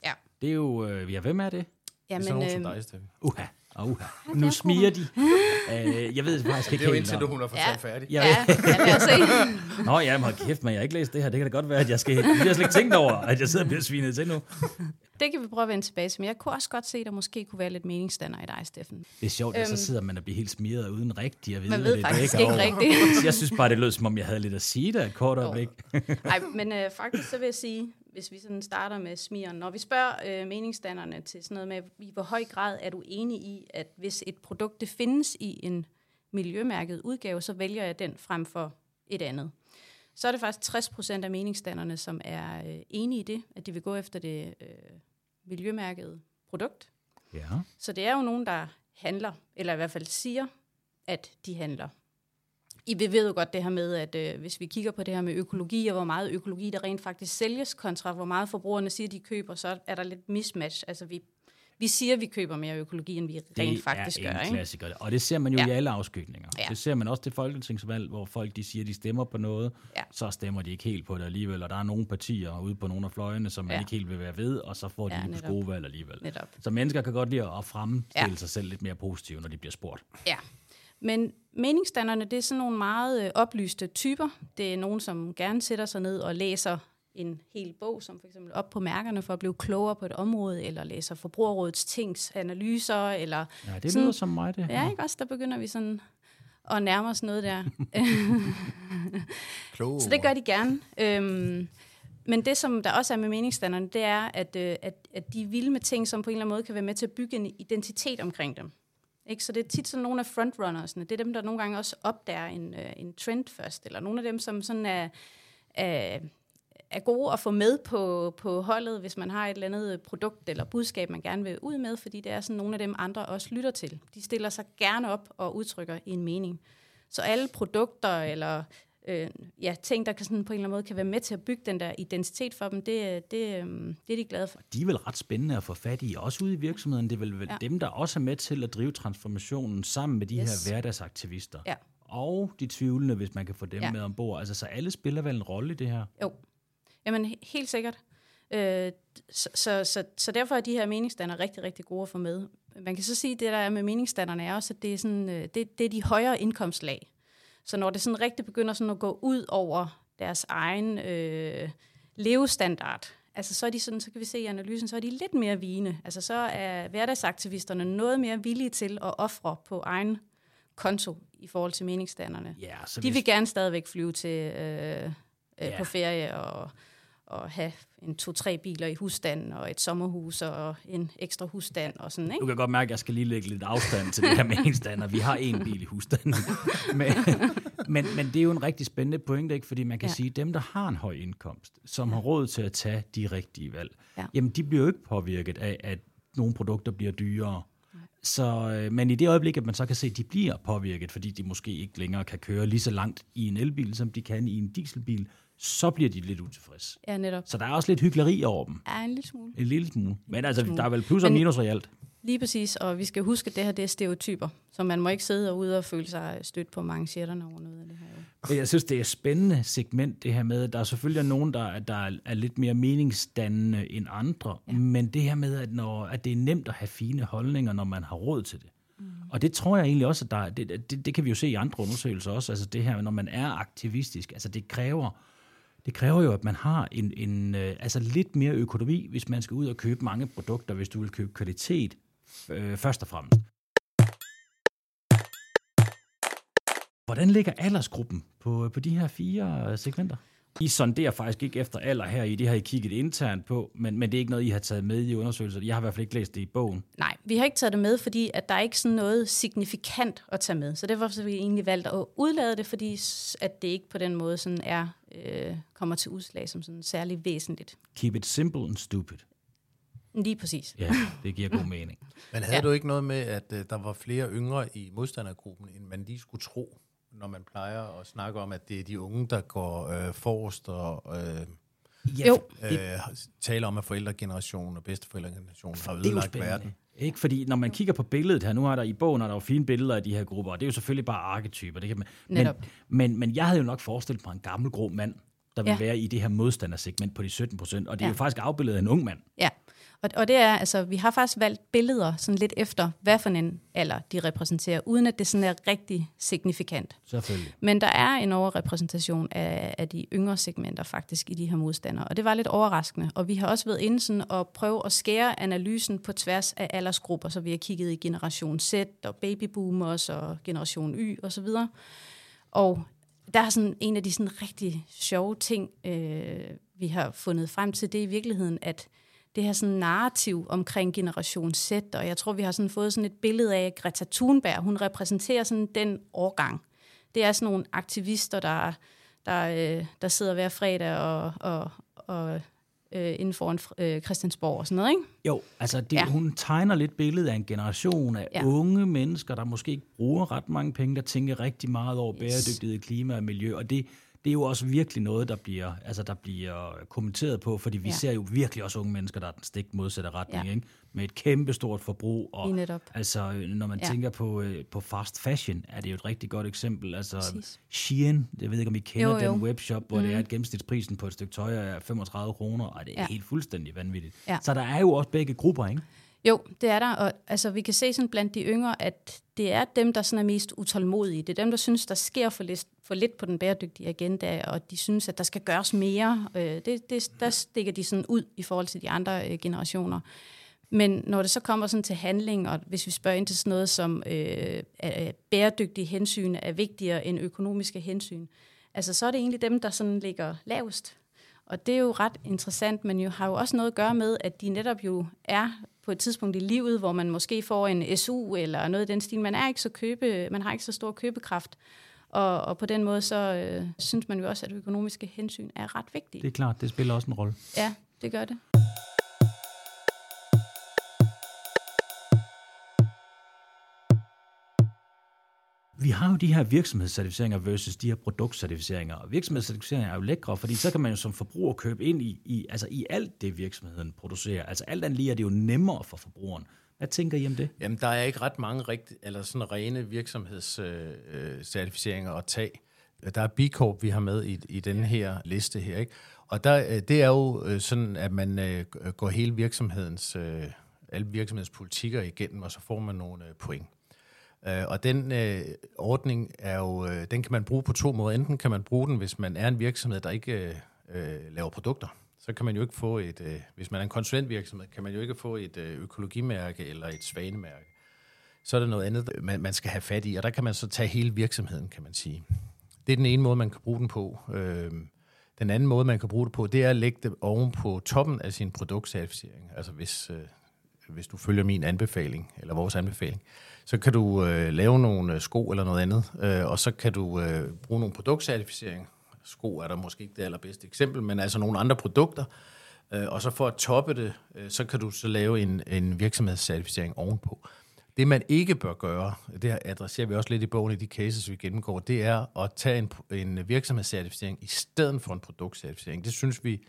Ja. Det er jo, øh, ja, hvem er det? Jamen, det er sådan [LAUGHS] øh, dig, Steffi. Uha. Uh, uh. Nu smiger de. Uh, jeg ved faktisk ikke Det er jo indtil du, hun har fortalt ja. færdig. Ja, ja, lad os se. Nå, ja, men kæft, men jeg har ikke læst det her. Det kan da godt være, at jeg skal... Jeg har slet ikke tænkt over, at jeg sidder og bliver svinet til nu. Det kan vi prøve at vende tilbage til, men jeg kunne også godt se, at der måske kunne være lidt meningsstander i dig, Steffen. Det er sjovt, at øhm, så sidder man og bliver helt smiret uden rigtigt at vide, man ved det faktisk ikke rigtigt. [LAUGHS] jeg synes bare, det lød, som om jeg havde lidt at sige der et kort øjeblik. [LAUGHS] Nej, men øh, faktisk så vil jeg sige, hvis vi sådan starter med smiren, når vi spørger øh, meningsdannerne til sådan noget med, i hvor høj grad er du enig i, at hvis et produkt det findes i en miljømærket udgave, så vælger jeg den frem for et andet. Så er det faktisk 60 procent af meningsdannerne, som er øh, enige i det, at de vil gå efter det øh, miljømærkede produkt. Ja. Så det er jo nogen, der handler, eller i hvert fald siger, at de handler. I vi ved jo godt det her med, at øh, hvis vi kigger på det her med økologi, og hvor meget økologi der rent faktisk sælges, kontra hvor meget forbrugerne siger, de køber, så er der lidt mismatch. Altså vi, vi siger, at vi køber mere økologi, end vi det rent faktisk gør. Det er en klassiker. Og det ser man jo ja. i alle afskygninger. Ja. Det ser man også til folketingsvalg, hvor folk de siger, at de stemmer på noget, ja. så stemmer de ikke helt på det alligevel. Og der er nogle partier ude på nogle af fløjene, som man ja. ikke helt vil være ved, og så får de ja, lige gode valg alligevel. Netop. Så mennesker kan godt lide at fremstille ja. sig selv lidt mere positivt, når de bliver spurgt. Ja, men meningsdannerne, det er sådan nogle meget øh, oplyste typer. Det er nogen, som gerne sætter sig ned og læser en hel bog, som for eksempel op på mærkerne for at blive klogere på et område, eller læser Forbrugerrådets tings analyser, eller... Ja, det lyder som mig, det. Ja, ikke også? Der begynder vi sådan at nærme os noget der. [LAUGHS] Så det gør de gerne. Øhm, men det, som der også er med meningsdannerne, det er, at, øh, at, at de er vilde med ting, som på en eller anden måde kan være med til at bygge en identitet omkring dem. Ikke? Så det er tit sådan nogle af frontrunnersne. Det er dem, der nogle gange også opdager en, øh, en trend først, eller nogle af dem, som sådan er, er, er gode at få med på, på holdet, hvis man har et eller andet produkt eller budskab, man gerne vil ud med, fordi det er sådan nogle af dem, andre også lytter til. De stiller sig gerne op og udtrykker en mening. Så alle produkter eller øh, ja, ting, der kan sådan på en eller anden måde kan være med til at bygge den der identitet for dem, det, det, øh, det er de glade for. De er vel ret spændende at få fat i, også ude i virksomheden. Det er vel, vel ja. dem, der også er med til at drive transformationen sammen med de yes. her hverdagsaktivister. Ja. Og de tvivlende, hvis man kan få dem ja. med ombord. Altså, så alle spiller vel en rolle i det her? Jo, jamen helt sikkert. Øh, så, så, så, så derfor er de her meningsdannere rigtig, rigtig gode at få med. Man kan så sige, at det der er med meningsdannerne er også, at det er, sådan, øh, det, det er de højere indkomstlag. Så når det sådan rigtig begynder sådan at gå ud over deres egen øh, levestandard, altså så er de sådan, så kan vi se i analysen, så er de lidt mere vigende. Altså så er hverdagsaktivisterne noget mere villige til at ofre på egen konto i forhold til meningsdannerne. Ja, så de hvis... vil gerne stadigvæk flyve til øh, øh, ja. på ferie og at have en to-tre biler i husstanden, og et sommerhus, og en ekstra husstand, og sådan, ikke? Du kan godt mærke, at jeg skal lige lægge lidt afstand til det her med en Vi har en bil i husstanden. [LAUGHS] men, men, men det er jo en rigtig spændende pointe, ikke? Fordi man kan ja. sige, at dem, der har en høj indkomst, som ja. har råd til at tage de rigtige valg, ja. jamen de bliver jo ikke påvirket af, at nogle produkter bliver dyrere. Så, øh, men i det øjeblik, at man så kan se, at de bliver påvirket, fordi de måske ikke længere kan køre lige så langt i en elbil, som de kan i en dieselbil, så bliver de lidt utilfredse. Ja, netop. Så der er også lidt hyggeleri over dem. Ja, en lille smule. En lille smule. Men altså, smule. der er vel plus og minus realt. Lige præcis, og vi skal huske, at det her det er stereotyper, så man må ikke sidde ude og føle sig stødt på manchetterne over noget af det her. Jeg synes, det er et spændende segment, det her med, at der er selvfølgelig nogen, der, der er lidt mere meningsdannende end andre, ja. men det her med, at, når, at det er nemt at have fine holdninger, når man har råd til det. Mm. Og det tror jeg egentlig også, at der, det, det, det kan vi jo se i andre undersøgelser også, altså det her, når man er aktivistisk, altså det kræver det kræver jo, at man har en, en øh, altså lidt mere økonomi, hvis man skal ud og købe mange produkter, hvis du vil købe kvalitet øh, først og fremmest. Hvordan ligger aldersgruppen på, på de her fire segmenter? I sonderer faktisk ikke efter alder her i, det har I kigget internt på, men, men det er ikke noget, I har taget med i undersøgelser. Jeg har i hvert fald ikke læst det i bogen. Nej, vi har ikke taget det med, fordi at der er ikke sådan noget signifikant at tage med. Så derfor har vi egentlig valgt at udlade det, fordi at det ikke på den måde sådan er, øh, kommer til udslag som sådan særlig væsentligt. Keep it simple and stupid. Lige præcis. Ja, det giver god mening. [LAUGHS] Men havde ja. du ikke noget med, at uh, der var flere yngre i modstandergruppen, end man lige skulle tro, når man plejer at snakke om, at det er de unge, der går øh, forrest og øh, ja, jo. Øh, taler om, at forældregenerationen og bedsteforældregenerationen har ødelagt verden? Ikke? Fordi når man kigger på billedet her, nu er der i bogen er der jo fine billeder af de her grupper, og det er jo selvfølgelig bare arketyper. Det kan man, men, men, men jeg havde jo nok forestillet mig en gammel grå mand, der vil ja. være i det her modstandersegment på de 17 procent, og det er ja. jo faktisk afbildet af en ung mand. Ja, og, og det er, altså, vi har faktisk valgt billeder sådan lidt efter, hvad for en alder de repræsenterer, uden at det sådan er rigtig signifikant. Selvfølgelig. Men der er en overrepræsentation af, af de yngre segmenter faktisk i de her modstandere, og det var lidt overraskende. Og vi har også været inde sådan at prøve at skære analysen på tværs af aldersgrupper, så vi har kigget i generation Z og babyboomers og generation Y osv. Og, så videre. og der er sådan en af de sådan rigtig sjove ting, øh, vi har fundet frem til, det er i virkeligheden, at det her sådan narrativ omkring generation Z, og jeg tror, vi har sådan fået sådan et billede af Greta Thunberg. Hun repræsenterer sådan den årgang. Det er sådan nogle aktivister, der, der, øh, der sidder hver fredag og, og, og øh, inden for en øh, Christiansborg og sådan noget, ikke? Jo, altså det, ja. hun tegner lidt billedet af en generation af ja. unge mennesker, der måske ikke bruger ret mange penge, der tænker rigtig meget over yes. bæredygtighed, klima og miljø, og det, det er jo også virkelig noget, der bliver, altså, der bliver kommenteret på, fordi vi ja. ser jo virkelig også unge mennesker, der er den stik modsatte retning, ja. ikke? med et kæmpestort forbrug. Og, altså, når man ja. tænker på, øh, på fast fashion, er det jo et rigtig godt eksempel. Altså, Præcis. Shein, jeg ved ikke, om I kender jo, jo. den webshop, hvor mm. det er, at gennemsnitsprisen på et stykke tøj er 35 kroner, og det er ja. helt fuldstændig vanvittigt. Ja. Så der er jo også begge grupper, ikke? Jo, det er der, og altså, vi kan se sådan blandt de yngre, at det er dem, der sådan er mest utålmodige. Det er dem, der synes, der sker for lidt, for lidt på den bæredygtige agenda, og de synes, at der skal gøres mere. Øh, det, det, der stikker de sådan ud i forhold til de andre øh, generationer. Men når det så kommer sådan til handling, og hvis vi spørger ind til sådan noget som øh, bæredygtige hensyn er vigtigere end økonomiske hensyn, altså så er det egentlig dem, der sådan ligger lavest. Og det er jo ret interessant, men jo har jo også noget at gøre med, at de netop jo er på et tidspunkt i livet, hvor man måske får en SU eller noget i den stil. Man, er ikke så købe, man har ikke så stor købekraft. Og, og på den måde, så øh, synes man jo også, at økonomiske hensyn er ret vigtige. Det er klart, det spiller også en rolle. Ja, det gør det. Vi har jo de her virksomhedscertificeringer versus de her produktcertificeringer. Og virksomhedscertificeringer er jo lækre, fordi så kan man jo som forbruger købe ind i, i, altså i alt det, virksomheden producerer. Altså alt andet lige er det jo nemmere for forbrugeren. Hvad tænker I om det? Jamen, der er ikke ret mange rigt, eller sådan rene virksomhedscertificeringer at tage. Der er B Corp, vi har med i, i den her liste her. Ikke? Og der, øh, det er jo øh, sådan, at man øh, går hele virksomhedens, alle virksomhedens politikker igennem, og så får man nogle point. Øh, og den øh, ordning er jo, øh, den kan man bruge på to måder. Enten kan man bruge den, hvis man er en virksomhed, der ikke øh, øh laver produkter. Så kan man jo ikke få et, øh, hvis man er en konsulentvirksomhed, kan man jo ikke få et øh, økologimærke eller et svanemærke. Så er der noget andet, man, man skal have fat i, og der kan man så tage hele virksomheden, kan man sige. Det er den ene måde, man kan bruge den på. Øh, den anden måde, man kan bruge det på, det er at lægge det oven på toppen af sin produktcertificering. Altså hvis, øh, hvis du følger min anbefaling, eller vores anbefaling, så kan du øh, lave nogle øh, sko eller noget andet, øh, og så kan du øh, bruge nogle produktcertificering. Sko er der måske ikke det allerbedste eksempel, men altså nogle andre produkter. Øh, og så for at toppe det, øh, så kan du så lave en, en virksomhedscertificering ovenpå. Det man ikke bør gøre, det adresserer vi også lidt i bogen i de cases, vi gennemgår, det er at tage en, en virksomhedscertificering i stedet for en produktcertificering. Det synes vi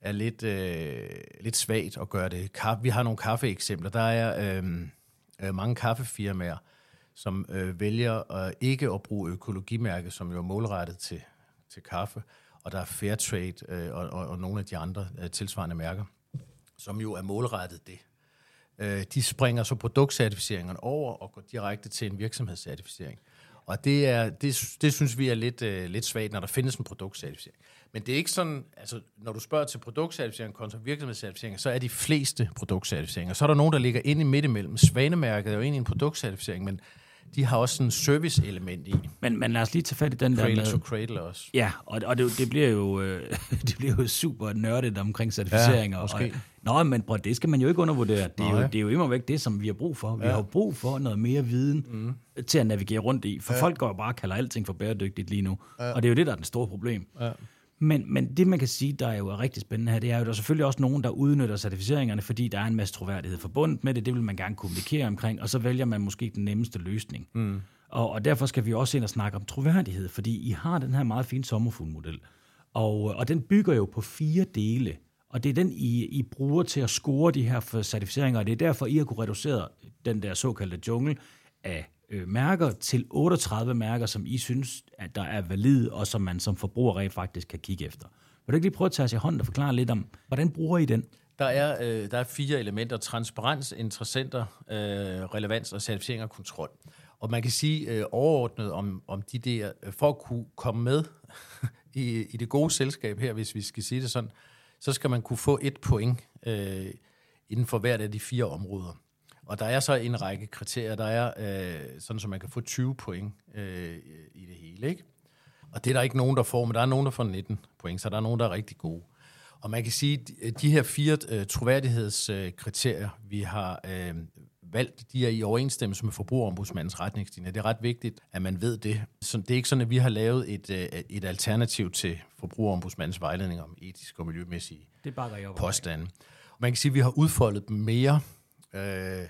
er lidt, øh, lidt svagt at gøre det. Vi har nogle kaffeeksempler. Der er øh, øh, mange kaffefirmaer, som øh, vælger øh, ikke at bruge økologimærke, som jo er målrettet til, til kaffe, og der er Fairtrade øh, og, og, og nogle af de andre øh, tilsvarende mærker, som jo er målrettet det. Øh, de springer så produktcertificeringerne over og går direkte til en virksomhedscertificering. Og det, er, det, det synes vi er lidt, øh, lidt svagt, når der findes en produktcertificering. Men det er ikke sådan, altså når du spørger til produktcertificering kontra virksomhedscertificering, så er de fleste produktcertificeringer. Så er der nogen, der ligger inde i midt imellem. Svanemærket er jo egentlig en produktcertificering, men de har også sådan en service-element i. Men, men lad os lige tage fat i den der Cradle med... to cradle også. Ja, og, og det, det, bliver jo, øh, [LAUGHS] det bliver jo super nørdet omkring certificeringer. Ja, måske. Og, nå, men bror, det skal man jo ikke undervurdere. Det er, jo, det er jo immer væk det, som vi har brug for. Vi har jo brug for noget mere viden mm. til at navigere rundt i. For ja. folk går jo bare og kalder alting for bæredygtigt lige nu. Ja. Og det er jo det, der er det store problem. Ja. Men, men det, man kan sige, der er jo er rigtig spændende her, det er jo, der er selvfølgelig også nogen, der udnytter certificeringerne, fordi der er en masse troværdighed forbundet med det. Det vil man gerne kommunikere omkring, og så vælger man måske den nemmeste løsning. Mm. Og, og derfor skal vi også ind og snakke om troværdighed, fordi I har den her meget fine sommerfuglmodel. Og, og den bygger jo på fire dele. Og det er den, I, I bruger til at score de her certificeringer, og det er derfor, I har kunne reducere den der såkaldte jungle af øh, mærker til 38 mærker, som I synes, at der er valide, og som man som forbruger rent faktisk kan kigge efter. Vil du ikke lige prøve at tage os i hånden og forklare lidt om, hvordan bruger I den? Der er, øh, der er fire elementer. Transparens, interessenter, øh, relevans og certificering og kontrol. Og man kan sige øh, overordnet om, om de der, øh, for at kunne komme med [LAUGHS] i, i det gode selskab her, hvis vi skal sige det sådan, så skal man kunne få et point øh, inden for hvert af de fire områder. Og der er så en række kriterier. Der er øh, sådan, så man kan få 20 point øh, i det hele. Ikke? Og det er der ikke nogen, der får, men der er nogen, der får 19 point, så der er nogen, der er rigtig gode. Og man kan sige, at de her fire øh, troværdighedskriterier, vi har øh, valgt, de er i overensstemmelse med forbrugerombudsmandens retningslinjer. Det er ret vigtigt, at man ved det. Så det er ikke sådan, at vi har lavet et, øh, et alternativ til forbrugerombudsmandens vejledning om etiske og miljømæssige Det bakker jeg op. påstande. Man kan sige, at vi har udfoldet dem mere, øh,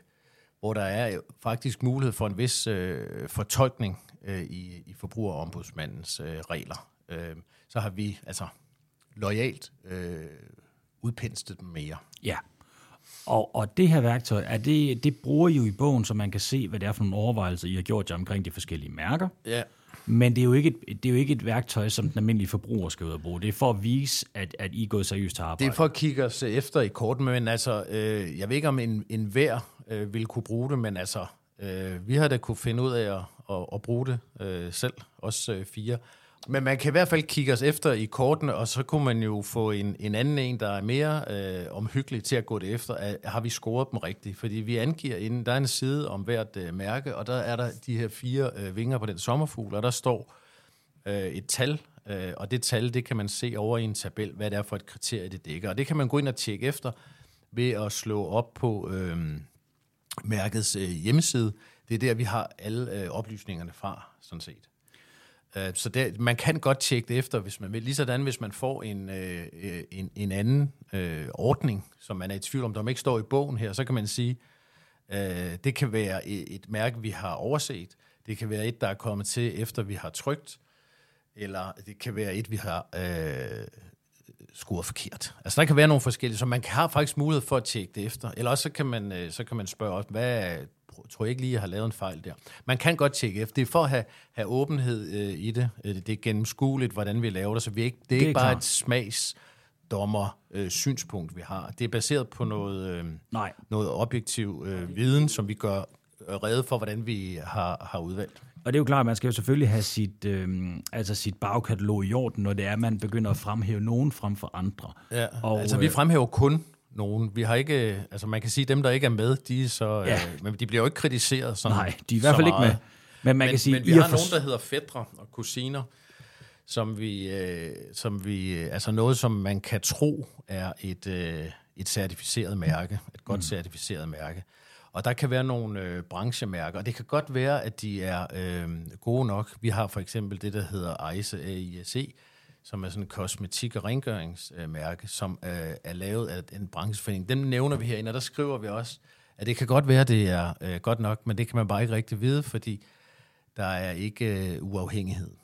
hvor der er faktisk mulighed for en vis øh, fortolkning øh, i, i forbrugerombudsmandens øh, regler. Øh, så har vi altså lojalt øh, udpenstet dem mere. Ja. Og, og det her værktøj, er det, det bruger I jo i bogen, så man kan se, hvad det er for nogle overvejelser, I har gjort jer omkring de forskellige mærker. Ja. Men det er, jo ikke et, det er jo ikke et værktøj, som den almindelige forbruger skal ud og bruge. Det er for at vise, at, at I er gået seriøst til arbejde. Det er for at kigge os efter i korten, men altså, øh, jeg ved ikke, om en, en hver øh, vil kunne bruge det, men altså, øh, vi har da kunne finde ud af at, at, at bruge det øh, selv, også øh, fire. Men man kan i hvert fald kigge os efter i kortene, og så kunne man jo få en, en anden en, der er mere øh, omhyggelig til at gå det efter. Er, har vi scoret dem rigtigt? Fordi vi angiver inden, der er en side om hvert øh, mærke, og der er der de her fire øh, vinger på den sommerfugl, og der står øh, et tal, øh, og det tal, det kan man se over i en tabel, hvad det er for et kriterie, det dækker. Og det kan man gå ind og tjekke efter ved at slå op på øh, mærkets øh, hjemmeside. Det er der, vi har alle øh, oplysningerne fra, sådan set. Øh, Så der, man kan godt tjekke det efter, hvis man vil. Ligesådan, hvis man får en, øh, øh en, en anden øh, ordning, som man er i tvivl om, der ikke står i bogen her, så kan man sige, øh, det kan være et, et mærke, vi har overset. Det kan være et, der er kommet til, efter vi har trykt. Eller det kan være et, vi har øh, scoret forkert. Altså, der kan være nogle forskellige, så man har faktisk mulighed for at tjekke det efter. Eller også så kan man, øh, så kan man spørge også, hvad tror jeg ikke lige, jeg har lavet en fejl der. Man kan godt tjekke efter. Det er for at have, have åbenhed øh, i det. Øh, Det er gennemskueligt, hvordan vi laver det, så vi ikke, det er Det er ikke bare klart. et smagsdommer øh, synspunkt, vi har. Det er baseret på noget, øh, Nej. noget objektiv øh, viden, som vi gør øh, rede for, hvordan vi har, har udvalgt. Og det er jo klart, at man skal jo selvfølgelig have sit, øh, altså sit bagkatalog i orden, når det er, at man begynder at fremhæve nogen frem for andre. Ja, Og, altså vi øh, fremhæver kun nogen. Vi har ikke, øh, altså man kan sige, dem der ikke er med, de er så, Ja. øh, men de bliver jo ikke kritiseret sådan Nej, de er i hvert fald ikke med. Men man men, kan sige, men vi har for- nogen, der hedder fædre og kusiner, som vi, øh, som vi, øh, altså noget, som man kan tro er et, øh, et certificeret mærke, et godt mm. certificeret mærke. Og der kan være nogle øh, branchemærker, og det kan godt være, at de er øh, gode nok. Vi har for eksempel det, der hedder ICE, AISE, som er sådan en kosmetik- og rengøringsmærke, som øh, er lavet af en brancheforening. Dem nævner vi herinde, og der skriver vi også, at det kan godt være, at det er øh, godt nok, men det kan man bare ikke rigtig vide, fordi der er ikke øh, uafhængighed.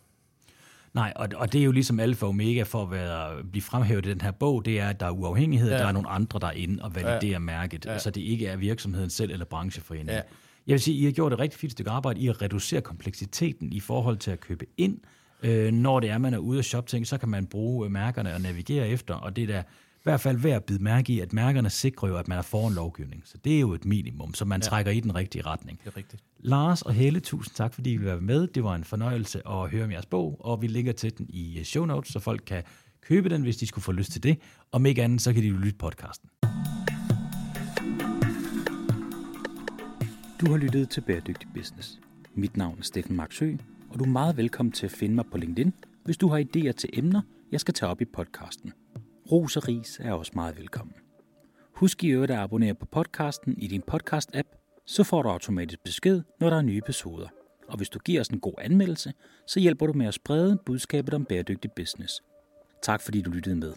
Nej, og, og det er jo ligesom alfa og omega for at være, blive fremhævet i den her bog, det er, at der er uafhængighed, ja. Der er nogle andre, der er inde og validerer ja. mærket, ja. så det ikke er virksomheden selv eller brancheforeningen. Ja. Jeg vil sige, I har gjort et rigtig fint stykke arbejde i at reducere kompleksiteten i forhold til at købe ind. Øh, når det er, man er ude at shoppe ting, så kan man bruge mærkerne og navigere efter, og det er da hvert fald værd at bide mærke i, at mærkerne sikrer jo, at man er foran lovgivning. Så det er jo et minimum, så man ja. trækker i den rigtige retning. Det er rigtigt. Lars og Helle, tusind tak, fordi I vil være med. Det var en fornøjelse at høre om jeres bog, og vi linker til den i show notes, så folk kan købe den, hvis de skulle få lyst til det. Om ikke andet, så kan de jo lytte podcasten. Du har lyttet til Bæredygtig Business. Mit navn er Steffen Marksø, og du er meget velkommen til at finde mig på LinkedIn, hvis du har idéer til emner, jeg skal tage op i podcasten. Ros og ris er også meget velkommen. Husk i øvrigt at abonnere på podcasten i din podcast-app, så får du automatisk besked, når der er nye episoder. Og hvis du giver os en god anmeldelse, så hjælper du med at sprede budskabet om bæredygtig business. Tak fordi du lyttede med.